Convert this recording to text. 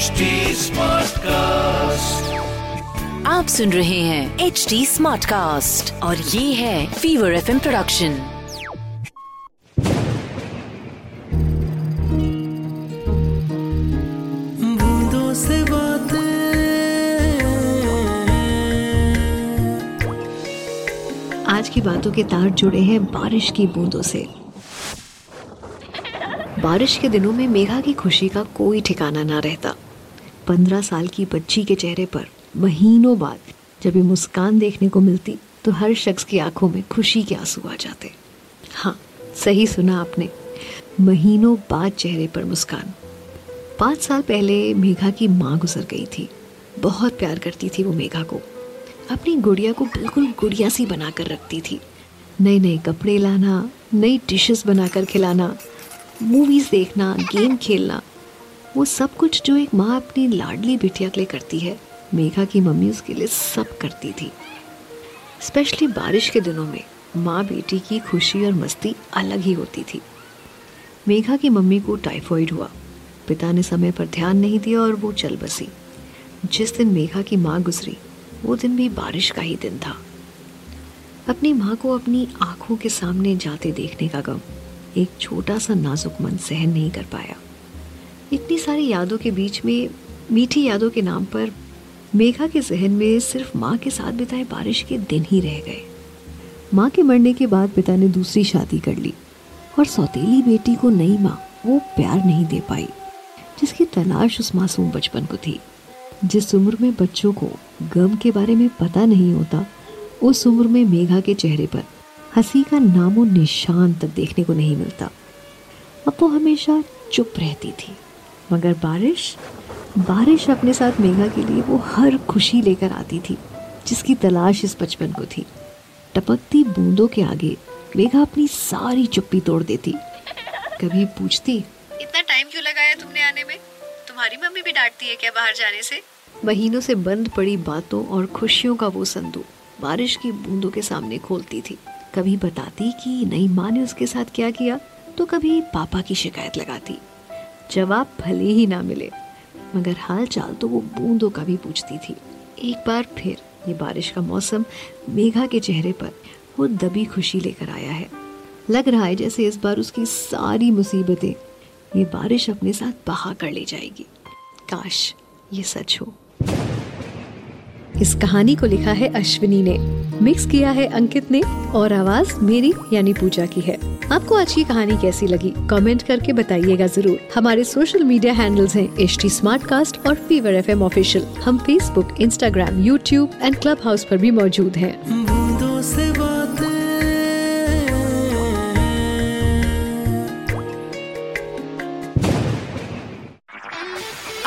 HD Smartcast. आप सुन रहे हैं एच डी स्मार्ट कास्ट और ये है फीवर एफ़ प्रोडक्शन बूंदों से बातें आज की बातों के तार जुड़े हैं बारिश की बूंदों से। बारिश के दिनों में मेघा की खुशी का कोई ठिकाना ना रहता। पंद्रह साल की बच्ची के चेहरे पर महीनों बाद जब ये मुस्कान देखने को मिलती तो हर शख्स की आँखों में खुशी के आँसू आ जाते। हाँ सही सुना आपने। महीनों बाद चेहरे पर मुस्कान। पाँच साल पहले मेघा की माँ गुजर गई थी। बहुत प्यार करती थी वो मेघा को। अपनी गुड़िया को बिल्कुल गुड़िया सी बनाकर रखती थी। नए नए कपड़े लाना, नई डिशेस बनाकर खिलाना मूवीज़ देखना गेम खेलना वो सब कुछ जो एक माँ अपनी लाडली बिटिया के लिए करती है, मेघा की मम्मी उसके लिए सब करती थी। स्पेशली बारिश के दिनों में माँ बेटी की खुशी और मस्ती अलग ही होती थी। मेघा की मम्मी को टाइफॉइड हुआ। पिता ने समय पर ध्यान नहीं दिया और वो चल बसी। जिस दिन मेघा की माँ गुजरी, वो दिन भी बारिश का ही दिन था। अपनी माँ को अपनी आँखों के सामने जाते देखने का गम एक छोटा सा नाजुक मन सहन नहीं कर पाया। इतनी सारी यादों के बीच में, मीठी यादों के नाम पर, मेघा के जहन में सिर्फ़ माँ के साथ बिताए बारिश के दिन ही रह गए। माँ के मरने के बाद पिता ने दूसरी शादी कर ली और सौतेली बेटी को नई माँ वो प्यार नहीं दे पाई, जिसकी तलाश उस मासूम बचपन को थी। जिस उम्र में बच्चों को गम के बारे में पता नहीं होता, उस उम्र में मेघा के चेहरे पर हँसी का नामो निशान तक देखने को नहीं मिलता। अब वो हमेशा चुप रहती थी। मगर बारिश बारिश अपने साथ मेघा के लिए वो हर खुशी लेकर आती थी जिसकी तलाश इस बचपन को थी। टपकती बूंदों के आगे मेघा अपनी सारी चुप्पी तोड़ देती। कभी पूछती इतना टाइम क्यों लगाया तुमने आने में? तुम्हारी मम्मी भी डांटती है क्या बाहर जाने से? महीनों से बंद पड़ी बातों और खुशियों का वो संदूक बारिश की बूंदों के सामने खोलती थी। कभी बताती कि नई माँ ने उसके साथ क्या किया तो कभी पापा की शिकायत लगाती। जवाब भले ही ना मिले। मगर हाल चाल तो वो बूंदों का भी पूछती थी। एक बार फिर ये बारिश का मौसम मेघा के चेहरे पर वो दबी खुशी लेकर आया है। लग रहा है जैसे इस बार उसकी सारी मुसीबतें ये बारिश अपने साथ बहा कर ले जाएगी। काश ये सच हो। इस कहानी को लिखा है अश्विनी ने। मिक्स किया है अंकित ने और आवाज़ मेरी यानी पूजा की है। आपको आज की कहानी कैसी लगी? कमेंट करके बताइएगा ज़रूर। हमारे सोशल मीडिया हैंडल्स हैं एच टी और फीवर एफ़ एम ऑफिशियल हम Facebook Instagram YouTube and clubhouse आरोप भी मौजूद हैं।